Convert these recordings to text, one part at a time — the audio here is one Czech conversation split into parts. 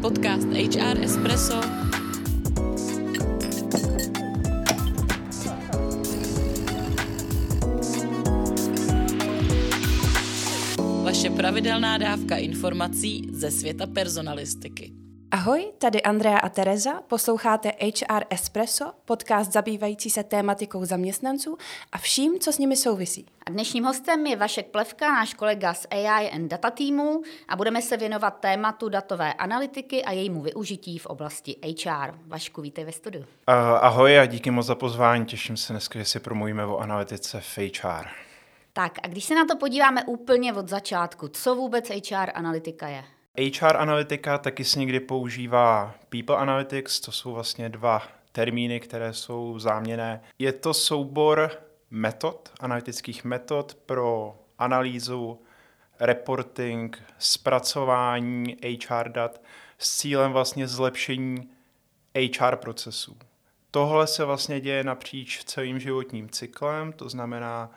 Podcast HR Espresso Vaše pravidelná dávka informací ze světa personalistiky. Ahoj, tady Andrea a Tereza, posloucháte HR Espresso, podcast zabývající se tématikou zaměstnanců a vším, co s nimi souvisí. A dnešním hostem je Vašek Plevka, náš kolega z AI and Data týmu a budeme se věnovat tématu datové analytiky a jejímu využití v oblasti HR. Vašku, vítej ve studiu. Ahoj a díky moc za pozvání, těším se dneska, že si promluvíme o analytice v HR. Tak a když se na to podíváme úplně od začátku, co vůbec HR analytika je? HR analytika taky se někdy používá People Analytics, to jsou vlastně dva termíny, které jsou záměné. Je to soubor metod, analytických metod pro analýzu, reporting, zpracování HR dat s cílem vlastně zlepšení HR procesů. Tohle se vlastně děje napříč celým životním cyklem, to znamená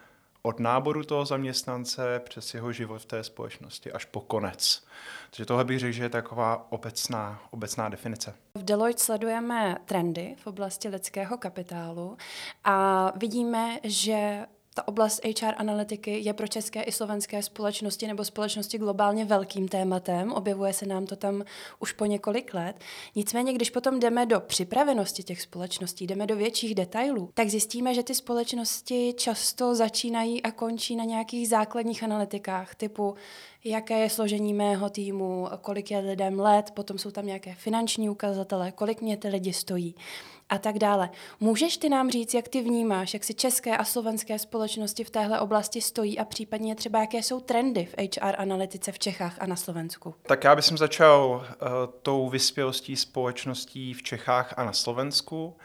od náboru toho zaměstnance přes jeho život v té společnosti až po konec. Takže tohle bych řekl, že je taková obecná, obecná definice. V Deloitte sledujeme trendy v oblasti lidského kapitálu a vidíme, že ta oblast HR analytiky je pro české i slovenské společnosti nebo společnosti globálně velkým tématem. Objevuje se nám to tam už po několik let. Nicméně, když potom jdeme do připravenosti těch společností, jdeme do větších detailů, tak zjistíme, že ty společnosti často začínají a končí na nějakých základních analytikách typu jaké je složení mého týmu, kolik je lidem let, potom jsou tam nějaké finanční ukazatele, kolik mě ty lidi stojí a tak dále. Můžeš ty nám říct, jak ty vnímáš, jak si české a slovenské společnosti v téhle oblasti stojí a případně třeba jaké jsou trendy v HR analytice v Čechách a na Slovensku? Tak já bych začal uh, tou vyspělostí společností v Čechách a na Slovensku.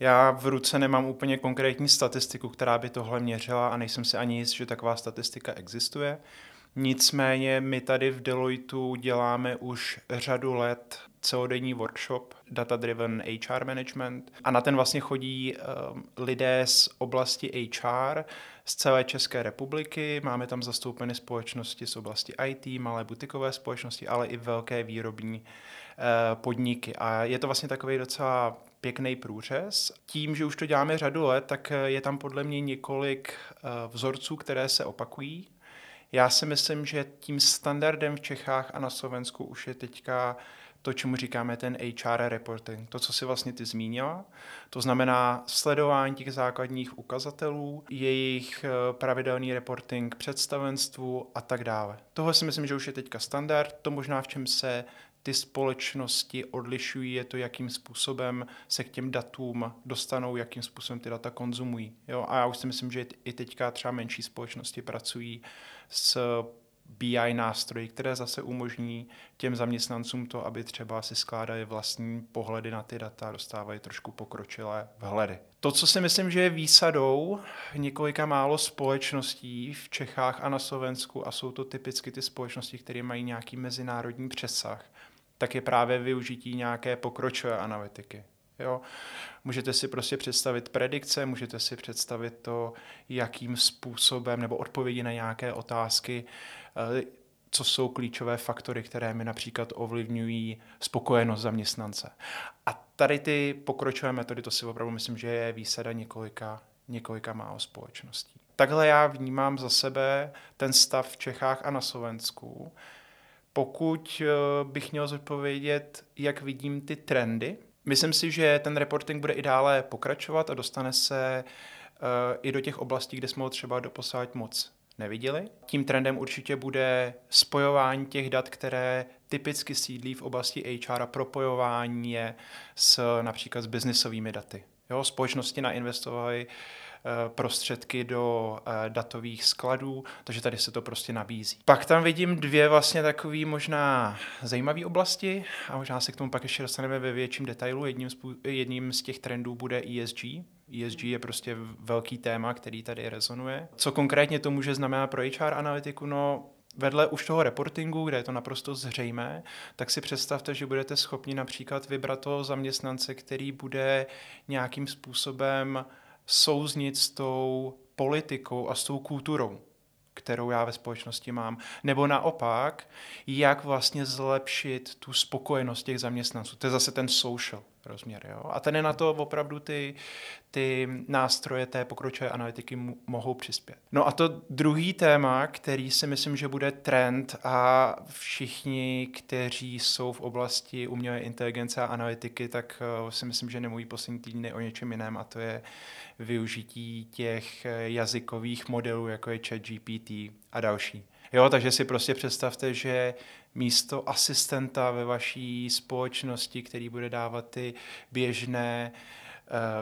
Já v ruce nemám úplně konkrétní statistiku, která by tohle měřila a nejsem si ani jist, že taková statistika existuje. Nicméně my tady v Deloitu děláme už řadu let celodenní workshop Data Driven HR Management a na ten vlastně chodí um, lidé z oblasti HR z celé České republiky. Máme tam zastoupeny společnosti z oblasti IT, malé butikové společnosti, ale i velké výrobní uh, podniky. A je to vlastně takový docela pěkný průřez. Tím, že už to děláme řadu let, tak je tam podle mě několik uh, vzorců, které se opakují já si myslím, že tím standardem v Čechách a na Slovensku už je teďka to, čemu říkáme ten HR reporting, to, co si vlastně ty zmínila. To znamená sledování těch základních ukazatelů, jejich eh, pravidelný reporting představenstvu a tak dále. Tohle si myslím, že už je teďka standard, to možná v čem se ty společnosti odlišují, je to, jakým způsobem se k těm datům dostanou, jakým způsobem ty data konzumují. Jo? A já už si myslím, že i teďka třeba menší společnosti pracují s BI nástroji, které zase umožní těm zaměstnancům to, aby třeba si skládali vlastní pohledy na ty data, dostávají trošku pokročilé vhledy. To, co si myslím, že je výsadou několika málo společností v Čechách a na Slovensku, a jsou to typicky ty společnosti, které mají nějaký mezinárodní přesah, tak je právě využití nějaké pokročilé analytiky. Jo? Můžete si prostě představit predikce, můžete si představit to, jakým způsobem, nebo odpovědi na nějaké otázky, eh, co jsou klíčové faktory, které mi například ovlivňují spokojenost zaměstnance. A tady ty pokročilé metody, to si opravdu myslím, že je výsada několika, několika málo společností. Takhle já vnímám za sebe ten stav v Čechách a na Slovensku. Pokud eh, bych měl zodpovědět, jak vidím ty trendy, myslím si, že ten reporting bude i dále pokračovat a dostane se uh, i do těch oblastí, kde jsme ho třeba doposávat moc neviděli. Tím trendem určitě bude spojování těch dat, které typicky sídlí v oblasti HR a propojování je s například s biznisovými daty. Jo, společnosti nainvestovaly uh, Eh, prostředky do eh, datových skladů, takže tady se to prostě nabízí. Pak tam vidím dvě vlastně takové možná zajímavé oblasti a možná se k tomu pak ještě dostaneme ve větším detailu. Jedním z, jedním z těch trendů bude ESG, ESG je prostě velký téma, který tady rezonuje. Co konkrétně to může znamenat pro HR analytiku? No, vedle už toho reportingu, kde je to naprosto zřejmé, tak si představte, že budete schopni například vybrat toho zaměstnance, který bude nějakým způsobem souznit s tou politikou a s tou kulturou, kterou já ve společnosti mám, nebo naopak, jak vlastně zlepšit tu spokojenost těch zaměstnanců. To je zase ten social rozměr. Jo? A ten je na to opravdu ty, ty nástroje té pokročilé analytiky mohou přispět. No a to druhý téma, který si myslím, že bude trend a všichni, kteří jsou v oblasti umělé inteligence a analytiky, tak uh, si myslím, že nemluví poslední týdny o něčem jiném a to je využití těch eh, jazykových modelů, jako je ChatGPT a další. Jo, takže si prostě představte, že místo asistenta ve vaší společnosti, který bude dávat ty běžné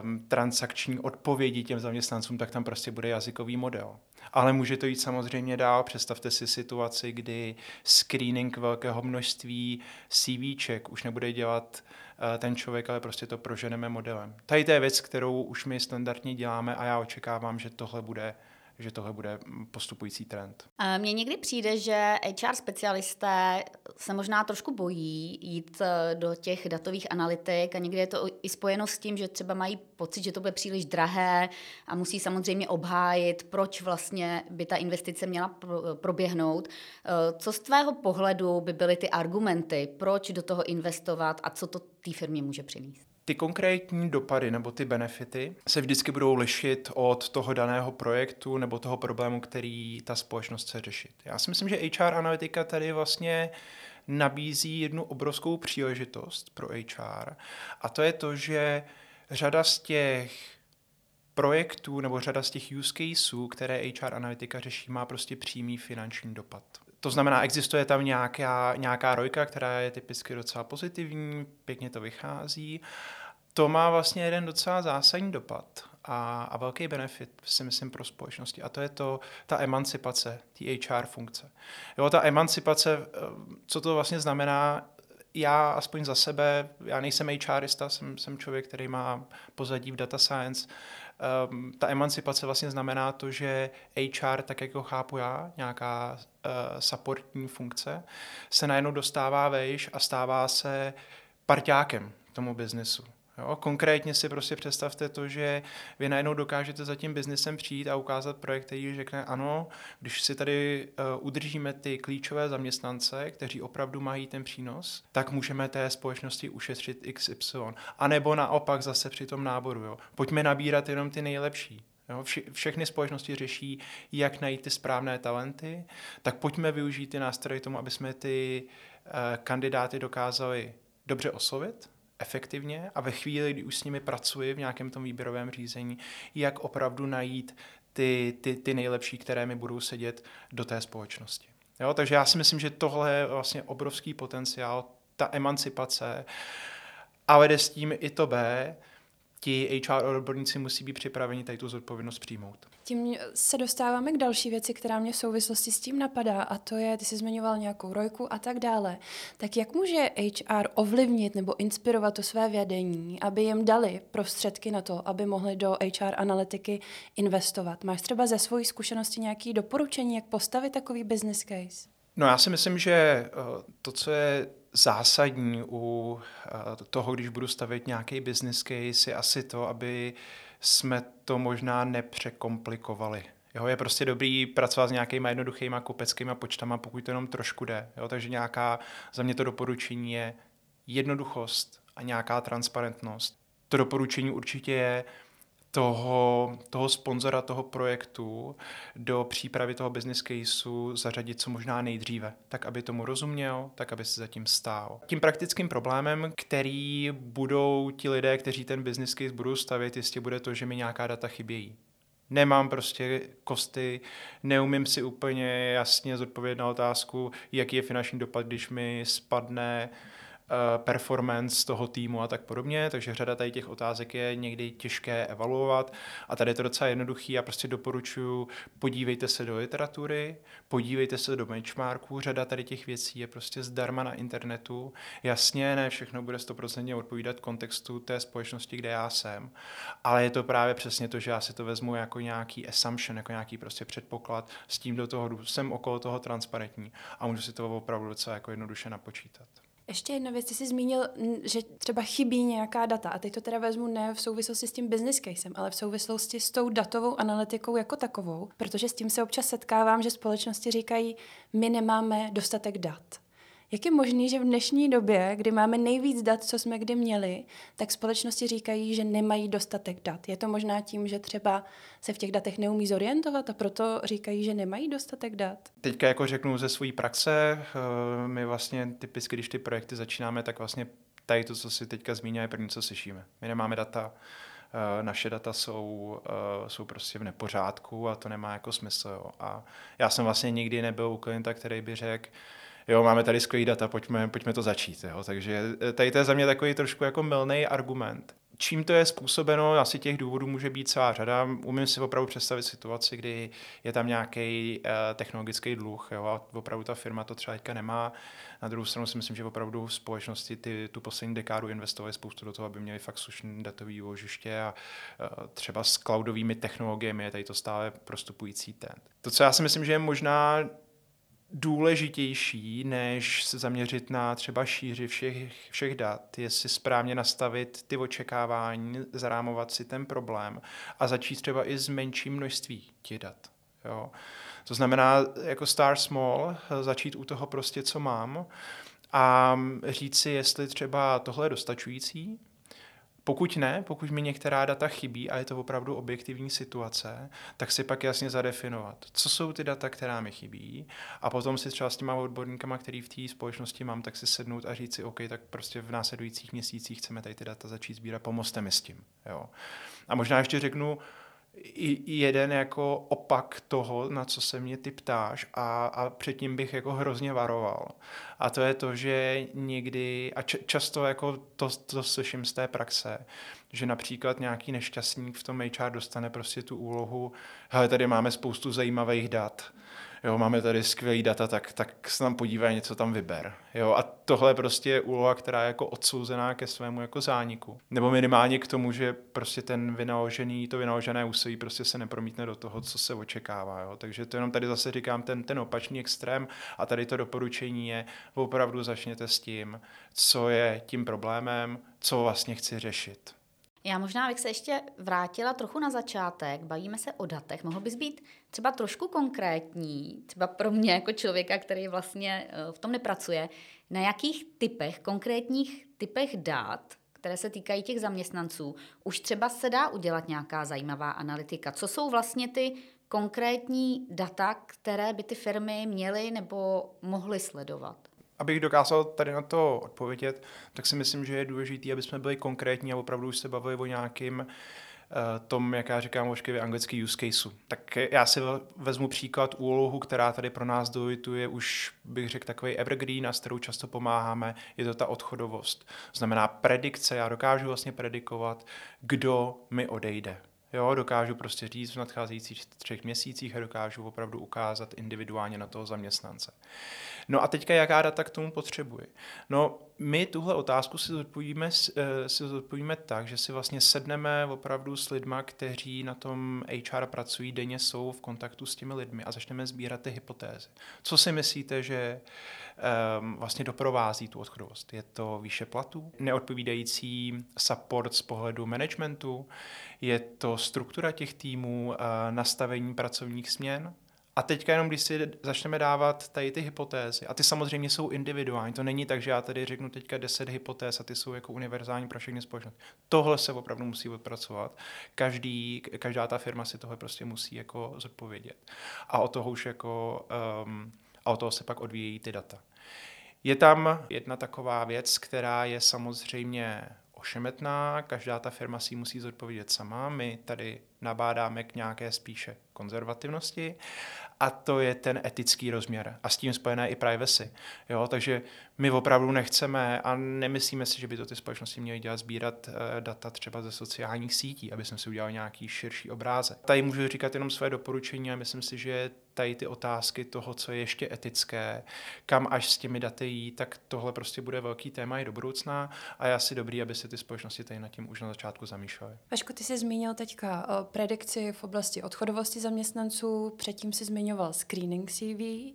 um, transakční odpovědi těm zaměstnancům, tak tam prostě bude jazykový model. Ale může to jít samozřejmě dál. Představte si situaci, kdy screening velkého množství CVček už nebude dělat uh, ten člověk, ale prostě to proženeme modelem. Tady to je věc, kterou už my standardně děláme a já očekávám, že tohle bude že tohle bude postupující trend. Mně někdy přijde, že HR specialisté se možná trošku bojí jít eh, do těch datových analytik a někdy je to i spojeno s tím, že třeba mají pocit, že to bude příliš drahé a musí samozřejmě obhájit, proč vlastně by ta investice měla proběhnout. Eh, co z tvého pohledu by byly ty argumenty, proč do toho investovat a co to té firmě může přinést? Ty konkrétní dopady nebo ty benefity se vždycky budou lišit od toho daného projektu nebo toho problému, který ta společnost chce řešit. Já si myslím, že HR analytika tady vlastně nabízí jednu obrovskou příležitost pro HR a to je to, že řada z těch projektů nebo řada z těch use caseů, které HR analytika řeší, má prostě přímý finanční dopad. To znamená, existuje tam nějaká, nějaká rojka, která je typicky docela pozitivní, pěkně to vychází. To má vlastně jeden docela zásadní dopad a, a velký benefit, si myslím, pro společnosti. A to je to, ta emancipace, ty HR funkce. Jo, ta emancipace, eh, co to vlastně znamená, já aspoň za sebe, já nejsem HRista, jsem, jsem člověk, který má pozadí v data science, um, ta emancipace vlastně znamená to, že HR, tak jak ho chápu já, nějaká uh, supportní funkce, se najednou dostává vejš a stává se parťákem tomu biznesu. Jo? Konkrétně si prostě představte to, že vy najednou dokážete za tím biznesem přijít a ukázat projekt, který řekne ano, když si tady uh, udržíme ty klíčové zaměstnance, kteří opravdu mají ten přínos, tak můžeme té společnosti ušetřit XY. A nebo naopak zase při tom náboru. Jo? Pojďme nabírat jenom ty nejlepší. Jo, vše, všechny společnosti řeší, jak najít ty správné talenty, tak pojďme využít ty nástroje tomu, aby jsme ty uh, kandidáty dokázali dobře oslovit, efektivně a ve chvíli, kdy už s nimi pracuji v nějakém tom výběrovém řízení, jak opravdu najít ty, ty, ty nejlepší, které mi budou sedět do té společnosti. Jo, takže já si myslím, že tohle je vlastně obrovský potenciál, ta emancipace, ale jde s tím i to B, ti HR odborníci musí být připraveni tady tu zodpovědnost přijmout. Tím se dostáváme k další věci, která mě v souvislosti s tím napadá, a to je, ty jsi zmiňoval nějakou rojku a tak dále. Tak jak může HR ovlivnit nebo inspirovat to své vědení, aby jim dali prostředky na to, aby mohli do HR analytiky investovat? Máš třeba ze svojí zkušenosti nějaké doporučení, jak postavit takový business case? No já si myslím, že eh, to, co je zásadní u eh, toho, když budu stavět nějaký business case, je asi to, aby jsme to možná nepřekomplikovali. Jo, je prostě dobrý pracovat s nějakýma jednoduchýma kupeckýma počtama, pokud to jenom trošku jde. Jo, takže nějaká, za mě to doporučení je jednoduchost a nějaká transparentnost. To doporučení určitě je toho, toho sponzora toho projektu do přípravy toho business caseu zařadit co možná nejdříve, tak aby tomu rozuměl, tak aby se zatím stál. Tím praktickým problémem, který budou ti lidé, kteří ten business case budou stavět, jistě bude to, že mi nějaká data chybějí. Nemám prostě kosty, neumím si úplně jasně zodpovědět na otázku, jaký je finanční dopad, když mi spadne uh, performance toho týmu a tak podobně, takže řada tady těch otázek je někdy těžké evaluovat a tady je to docela jednoduchý, já prostě doporučuji, podívejte se do literatury, podívejte se do benchmarků, řada tady těch věcí je prostě zdarma na internetu, jasně, ne všechno bude stoprocentně odpovídat kontextu té společnosti, kde já jsem, ale je to právě přesně to, že já si to vezmu jako nějaký assumption, jako nějaký prostě předpoklad, s tím do toho jsem okolo toho transparentní a můžu si to opravdu docela jako jednoduše napočítat. Ještě jedna věc, ty jsi zmínil, že třeba chybí nějaká data a teď to teda vezmu ne v souvislosti s tím business casem, ale v souvislosti s tou datovou analytikou jako takovou, protože s tím se občas setkávám, že společnosti říkají, my nemáme dostatek dat. Jak je možné, že v dnešní době, kdy máme nejvíc dat, co jsme kdy měli, tak společnosti říkají, že nemají dostatek dat? Je to možná tím, že třeba se v těch datech neumí zorientovat a proto říkají, že nemají dostatek dat? Teďka jako řeknu ze své praxe, eh, my vlastně typicky, když ty projekty začínáme, tak vlastně tady to, co si teďka zmínil, je první, co slyšíme. My nemáme data, eh, naše data jsou, eh, jsou prostě v nepořádku a to nemá jako smysl. Jo. A já jsem vlastně nikdy nebyl u klienta, který by řekl, jo, máme tady skvělý data, pojďme, pojďme to začít. Jo. Takže eh, tady to je za mě takový trošku jako milný argument. Čím to je způsobeno, asi těch důvodů může být celá řada. Umím si opravdu představit situaci, kdy je tam nějaký uh, technologický dluh jo, a opravdu ta firma to třeba teďka nemá. Na druhou stranu si myslím, že opravdu společnosti ty, tu poslední dekádu investovaly spoustu do toho, aby měli fakt slušné datové úložiště a uh, třeba s cloudovými technologiemi je tady to stále prostupující ten. To, co já si myslím, že je možná důležitější, než se zaměřit na třeba šíři všech, všech dat, je si správně nastavit ty očekávání, zarámovat si ten problém a začít třeba i s menším množství těch dat. Jo. To znamená, jako star small, začít u toho prostě, co mám a říct si, jestli třeba tohle je dostačující, pokud ne, pokud mi některá data chybí a je to opravdu objektivní situace, tak si pak jasně zadefinovat, co jsou ty data, která mi chybí a potom si třeba s těma odborníkama, který v té společnosti mám, tak si sednout a říct si, OK, tak prostě v následujících měsících chceme tady ty data začít sbírat, pomozte mi s tím. Jo. A možná ještě řeknu, jeden jako opak toho, na co se mě ty ptáš a, a předtím bych jako hrozně varoval. A to je to, že někdy, a č, často jako to, to slyším z té praxe, že například nějaký nešťastník v tom HR dostane prostě tu úlohu, hele, tady máme spoustu zajímavých dat, jo, máme tady skvělý data, tak, tak se nám podívej, něco tam vyber. Jo, a tohle je prostě úloha, která je jako odsouzená ke svému jako zániku. Nebo minimálně k tomu, že prostě ten vynaložený, to vynaložené úsilí prostě se nepromítne do toho, co se očekává. Jo. Takže to jenom tady zase říkám ten, ten opačný extrém a tady to doporučení je, opravdu začněte s tím, co je tím problémem, co vlastně chci řešit. Já možná bych se ještě vrátila trochu na začátek. Bavíme se o datech. Mohl bys být třeba trošku konkrétní, třeba pro mě jako člověka, který vlastně eh, v tom nepracuje, na jakých typech, konkrétních typech dat, které se týkají těch zaměstnanců, už třeba se dá udělat nějaká zajímavá analytika. Co jsou vlastně ty konkrétní data, které by ty firmy měly nebo mohly sledovat? Abych dokázal tady na to odpovědět, tak si myslím, že je důležité, aby jsme byli konkrétní a opravdu už se bavili o nějakým eh, tom, jak já říkám ošklivě anglický use caseu. Tak já si vezmu příklad úlohu, která tady pro nás dojituje už, bych řekl, takový evergreen a s kterou často pomáháme, je to ta odchodovost. Znamená predikce, já dokážu vlastně predikovat, kdo mi odejde. Jo, dokážu prostě říct v nadcházejících třech měsících a dokážu opravdu ukázat individuálně na toho zaměstnance. No a teďka jaká data k tomu potřebuji? No my tuhle otázku si zodpovíme, eh, si zodpovíme tak, že si vlastně sedneme opravdu s lidma, kteří na tom HR pracují, denně jsou v kontaktu s těmi lidmi a začneme sbírat ty hypotézy. Co si myslíte, že um, vlastně doprovází tu odchodovost? Je to výše platů? Neodpovídající support z pohledu managementu? Je to struktura těch týmů, uh, nastavení pracovních směn? A teďka jenom, když si začneme dávat tady ty hypotézy, a ty samozřejmě jsou individuální, to není tak, že já tady řeknu teďka 10 hypotéz a ty jsou jako univerzální pro všechny společnosti. Tohle se opravdu musí odpracovat. Každý, každá ta firma si tohle prostě musí jako zodpovědět. A o toho už jako, um, a o toho se pak odvíjejí ty data. Je tam jedna taková věc, která je samozřejmě ošemetná, každá ta firma si musí zodpovědět sama. My tady nabádáme k nějaké spíše konzervativnosti a to je ten etický rozměr a s tím spojené i privacy. Jo? Takže my opravdu nechceme a nemyslíme si, že by to ty společnosti měly dělat sbírat eh, data třeba ze sociálních sítí, aby jsme si udělali nějaký širší obrázek. Tady můžu říkat jenom své doporučení a myslím si, že tady ty otázky toho, co je ještě etické, kam až s těmi daty jít, tak tohle prostě bude velký téma i do budoucna a je asi dobrý, aby se ty společnosti tady nad tím už na začátku zamýšlely. Vašku, ty jsi zmínil teďka o predikci v oblasti odchodovosti zaměstnanců, předtím si zmiňoval screening CV.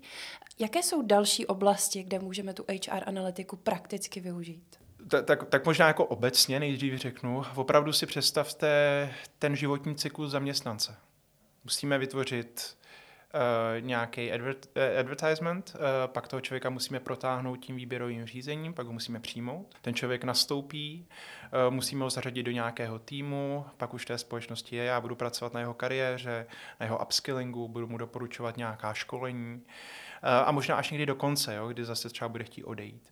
Jaké jsou další oblasti, kde můžeme tu HR analytiku prakticky využít? Tak, tak, tak možná jako obecně nejdřív řeknu, opravdu si představte ten životní cyklus zaměstnance. Musíme vytvořit uh, nějaký advert, uh, advertisement, uh, pak toho člověka musíme protáhnout tím výběrovým řízením, pak ho musíme přijmout. Ten člověk nastoupí, uh, musíme ho zařadit do nějakého týmu, pak už té společnosti je, já budu pracovat na jeho kariéře, na jeho upskillingu, budu mu doporučovat nějaká školení uh, a možná až někdy do konce, jo, kdy zase třeba bude chtít odejít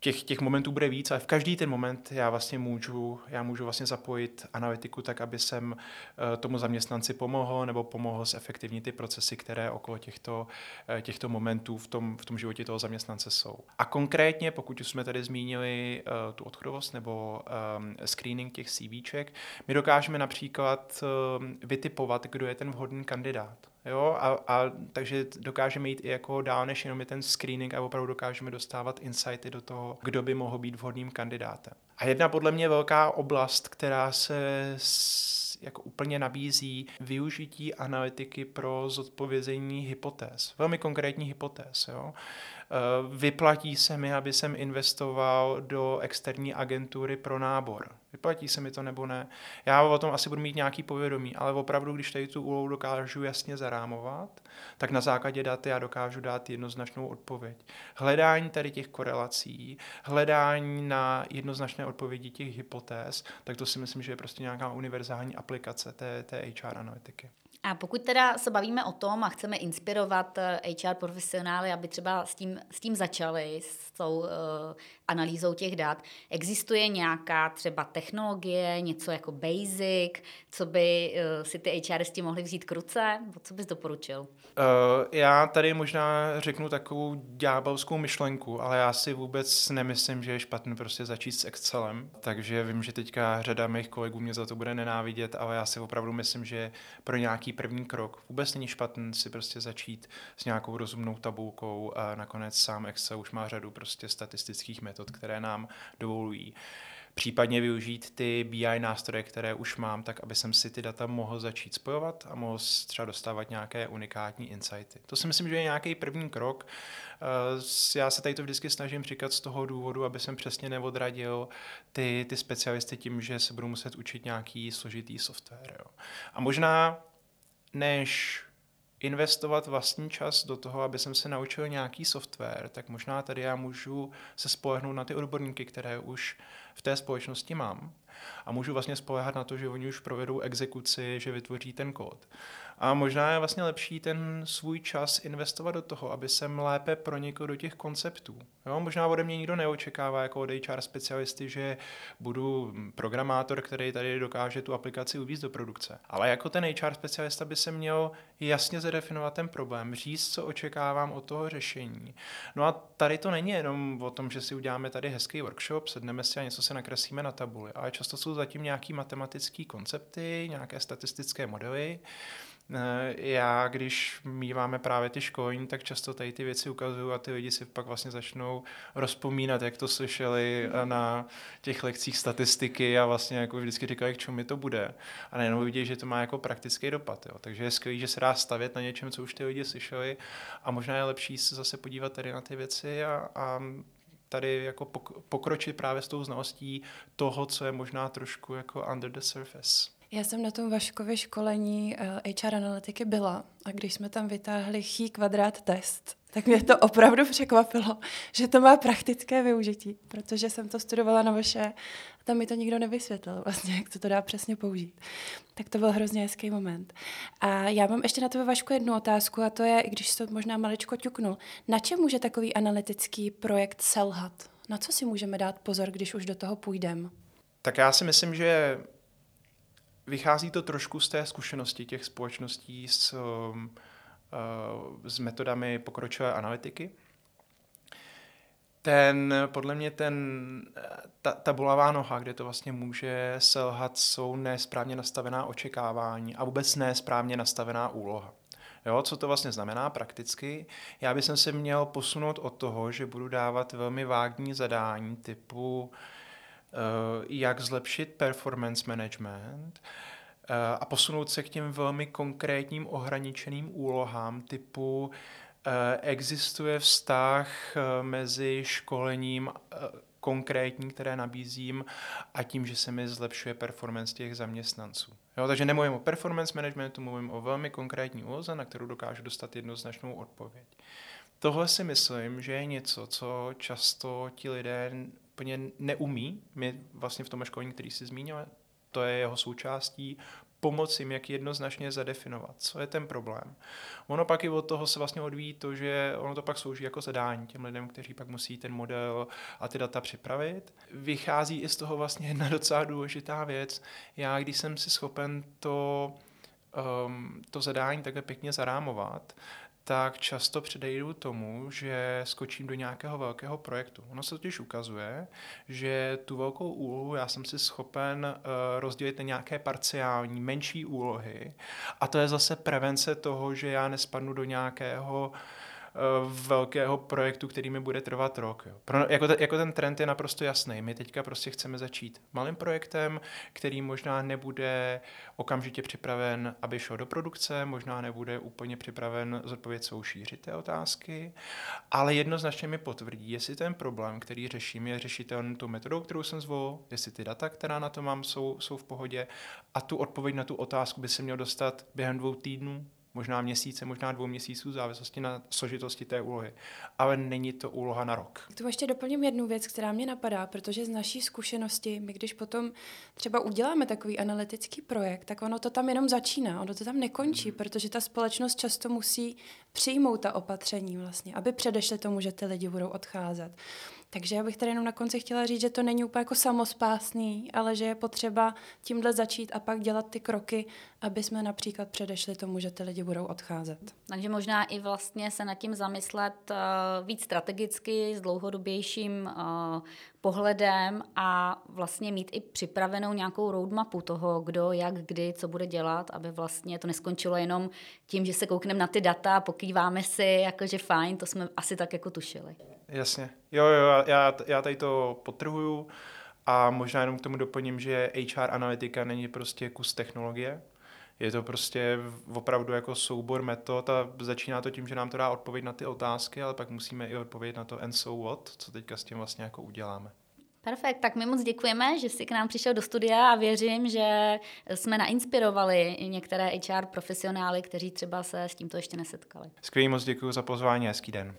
těch, těch momentů bude víc, ale v každý ten moment já vlastně můžu, já můžu vlastně zapojit analytiku tak, aby jsem uh, tomu zaměstnanci pomohl nebo pomohl zefektivnit ty procesy, které okolo těchto, uh, těchto momentů v tom, v tom životě toho zaměstnance jsou. A konkrétně, pokud už jsme tady zmínili uh, tu odchodovost nebo screening těch CVček, my dokážeme například vytipovat, kdo je ten vhodný kandidát. Jo, a, a takže dokážeme jít i jako dál než jenom je ten screening a opravdu dokážeme dostávat insighty do toho, kdo by mohl být vhodným kandidátem. A jedna podle mě velká oblast, která se jako úplně nabízí využití analytiky pro zodpovězení hypotéz. Velmi konkrétní hypotéz. Jo. Eh, vyplatí se mi, aby jsem investoval do externí agentury pro nábor. Vyplatí se mi to nebo ne? Já o tom asi budu mít nějaký povědomí, ale opravdu, když tady tu úlohu dokážu jasně zarámovat, tak na základě dat já dokážu dát jednoznačnou odpověď. Hledání tady těch korelací, hledání na jednoznačné odpovědi těch hypotéz, tak to si myslím, že je prostě nějaká univerzální aplikace té, té HR analytiky. A pokud teda se bavíme o tom a chceme inspirovat HR eh, profesionály, aby třeba s tím, s tím začali, s tou uh, analýzou těch dat, existuje nějaká třeba technologie, něco jako basic, co by uh, si ty HRisti mohli vzít k ruce? Co bys doporučil? Uh, já tady možná řeknu takovou ďábelskou myšlenku, ale já si vůbec nemyslím, že je špatný prostě začít s Excelem, takže vím, že teďka řada mých kolegů mě za to bude nenávidět, ale já si opravdu myslím, že pro nějaký nějaký první krok. Vůbec není špatný si prostě začít s nějakou rozumnou tabulkou a nakonec sám Excel už má řadu prostě statistických metod, které nám dovolují případně využít ty BI nástroje, které už mám, tak aby jsem si ty data mohl začít spojovat a mohl třeba dostávat nějaké unikátní insighty. To si myslím, že je nějaký první krok. Eh, já se tady to vždycky snažím říkat z toho důvodu, aby jsem přesně neodradil ty, ty specialisty tím, že se budu muset učit nějaký složitý software. Jo. A možná než investovat vlastní čas do toho, aby jsem se naučil nějaký software, tak možná tady já můžu se spolehnout na ty odborníky, které už v té společnosti mám. A můžu vlastně spolehat na to, že oni už provedou exekuci, že vytvoří ten kód. A možná je vlastně lepší ten svůj čas investovat do toho, aby jsem lépe pronikl do těch konceptů. Jo, možná ode mě nikdo neočekává jako od HR specialisty, že budu programátor, který tady dokáže tu aplikaci uvízt do produkce. Ale jako ten HR specialista by se měl jasně zadefinovat ten problém, říct, co očekávám od toho řešení. No a tady to není jenom o tom, že si uděláme tady hezký workshop, sedneme si a něco se nakreslíme na tabuli, ale často jsou zatím nějaký matematické koncepty, nějaké statistické modely, já, když míváme právě ty školení, tak často tady ty věci ukazuju a ty lidi si pak vlastně začnou rozpomínat, jak to slyšeli eh, na těch lekcích statistiky a vlastně jako vždycky říkají, k čemu mi to bude. A nejenom vidějí, že to má jako praktický dopad. Jo. Takže je skvělé, že se dá stavět na něčem, co už ty lidi slyšeli a možná je lepší se zase podívat tady na ty věci a, a tady jako pokročit právě s tou znalostí toho, co je možná trošku jako under the surface. Já jsem na tom Vaškově školení uh, eh, HR analytiky byla a když jsme tam vytáhli chý kvadrát test, tak mě to opravdu překvapilo, že to má praktické využití, protože jsem to studovala na vaše a tam mi to nikdo nevysvětlil vlastně, jak to, to dá přesně použít. Tak to byl hrozně hezký moment. A já mám ještě na tebe Vašku jednu otázku a to je, i když to možná maličko ťuknul, na čem může takový analytický projekt selhat? Na co si můžeme dát pozor, když už do toho půjdeme? Tak já si myslím, že vychází to trošku z té zkušenosti těch společností s, uh, s metodami pokročilé analytiky. Ten, podle mě ten, ta, ta bolavá noha, kde to vlastně může selhat, jsou nesprávně nastavená očekávání a vůbec nesprávně nastavená úloha. Jo, co to vlastně znamená prakticky? Já bych se měl posunout od toho, že budu dávat velmi vágní zadání typu uh, Eh, jak zlepšit performance management eh, a posunout se k těm velmi konkrétním ohraničeným úlohám typu Existuje vztah mezi školením konkrétní, které nabízím a tím, že se mi zlepšuje performance těch zaměstnanců. Jo, takže nemluvím o performance managementu, mluvím o velmi konkrétní úloze, na kterou dokážu dostat jednoznačnou odpověď. Tohle si myslím, že je něco, co často ti lidé úplně neumí. My vlastně v tom školení, který si zmínil, to je jeho součástí, pomoci jim, jak jednoznačně zadefinovat, co je ten problém. Ono pak i od toho se vlastně odvíjí to, že ono to pak slouží jako zadání těm lidem, kteří pak musí ten model a ty data připravit. Vychází i z toho vlastně jedna docela důležitá věc. Já, když jsem si schopen to, um, to zadání takhle pěkně zarámovat, tak často předejdu tomu, že skočím do nějakého velkého projektu. Ono se totiž ukazuje, že tu velkou úlohu já jsem si schopen uh, rozdělit na nějaké parciální, menší úlohy a to je zase prevence toho, že já nespadnu do nějakého Eh, velkého projektu, který mi bude trvat rok. Jo. Pro, jako, te, jako ten trend je naprosto jasný. My teďka prostě chceme začít malým projektem, který možná nebude okamžitě připraven, aby šel do produkce, možná nebude úplně připraven zodpovědět svou šíři té otázky, ale jednoznačně mi potvrdí, jestli ten problém, který řeším, je řešitelný tou metodou, kterou jsem zvolil, jestli ty data, která na to mám, jsou, jsou v pohodě a tu odpověď na tu otázku by se měl dostat během dvou týdnů, možná měsíce, možná dvou měsíců, v závislosti na složitosti té úlohy. Ale není to úloha na rok. Tu ještě doplním jednu věc, která mě napadá, protože z naší zkušenosti, my když potom třeba uděláme takový analytický projekt, tak ono to tam jenom začíná, ono to tam nekončí, hmm. protože ta společnost často musí přijmout ta opatření vlastně, aby předešli tomu, že ty lidi budou odcházet. Takže já bych tady jenom na konci chtěla říct, že to není úplně jako samospásný, ale že je potřeba tímhle začít a pak dělat ty kroky, aby jsme například předešli tomu, že ty lidi budou odcházet. Takže možná i vlastně se nad tím zamyslet uh, víc strategicky, s dlouhodobějším uh, pohledem a vlastně mít i připravenou nějakou roadmapu toho, kdo, jak, kdy, co bude dělat, aby vlastně to neskončilo jenom tím, že se koukneme na ty data, pokýváme si, jakože fajn, to jsme asi tak jako tušili. Jasně. Jo, jo, já, já tady to potrhuju a možná jenom k tomu doplním, že HR analytika není prostě kus technologie, je to prostě opravdu jako soubor metod a začíná to tím, že nám to dá odpověď na ty otázky, ale pak musíme i odpovědět na to and so what, co teďka s tím vlastně jako uděláme. Perfekt, tak my moc děkujeme, že jsi k nám přišel do studia a věřím, že jsme nainspirovali některé HR profesionály, kteří třeba se s tímto ještě nesetkali. Skvělý moc děkuji za pozvání, hezký den.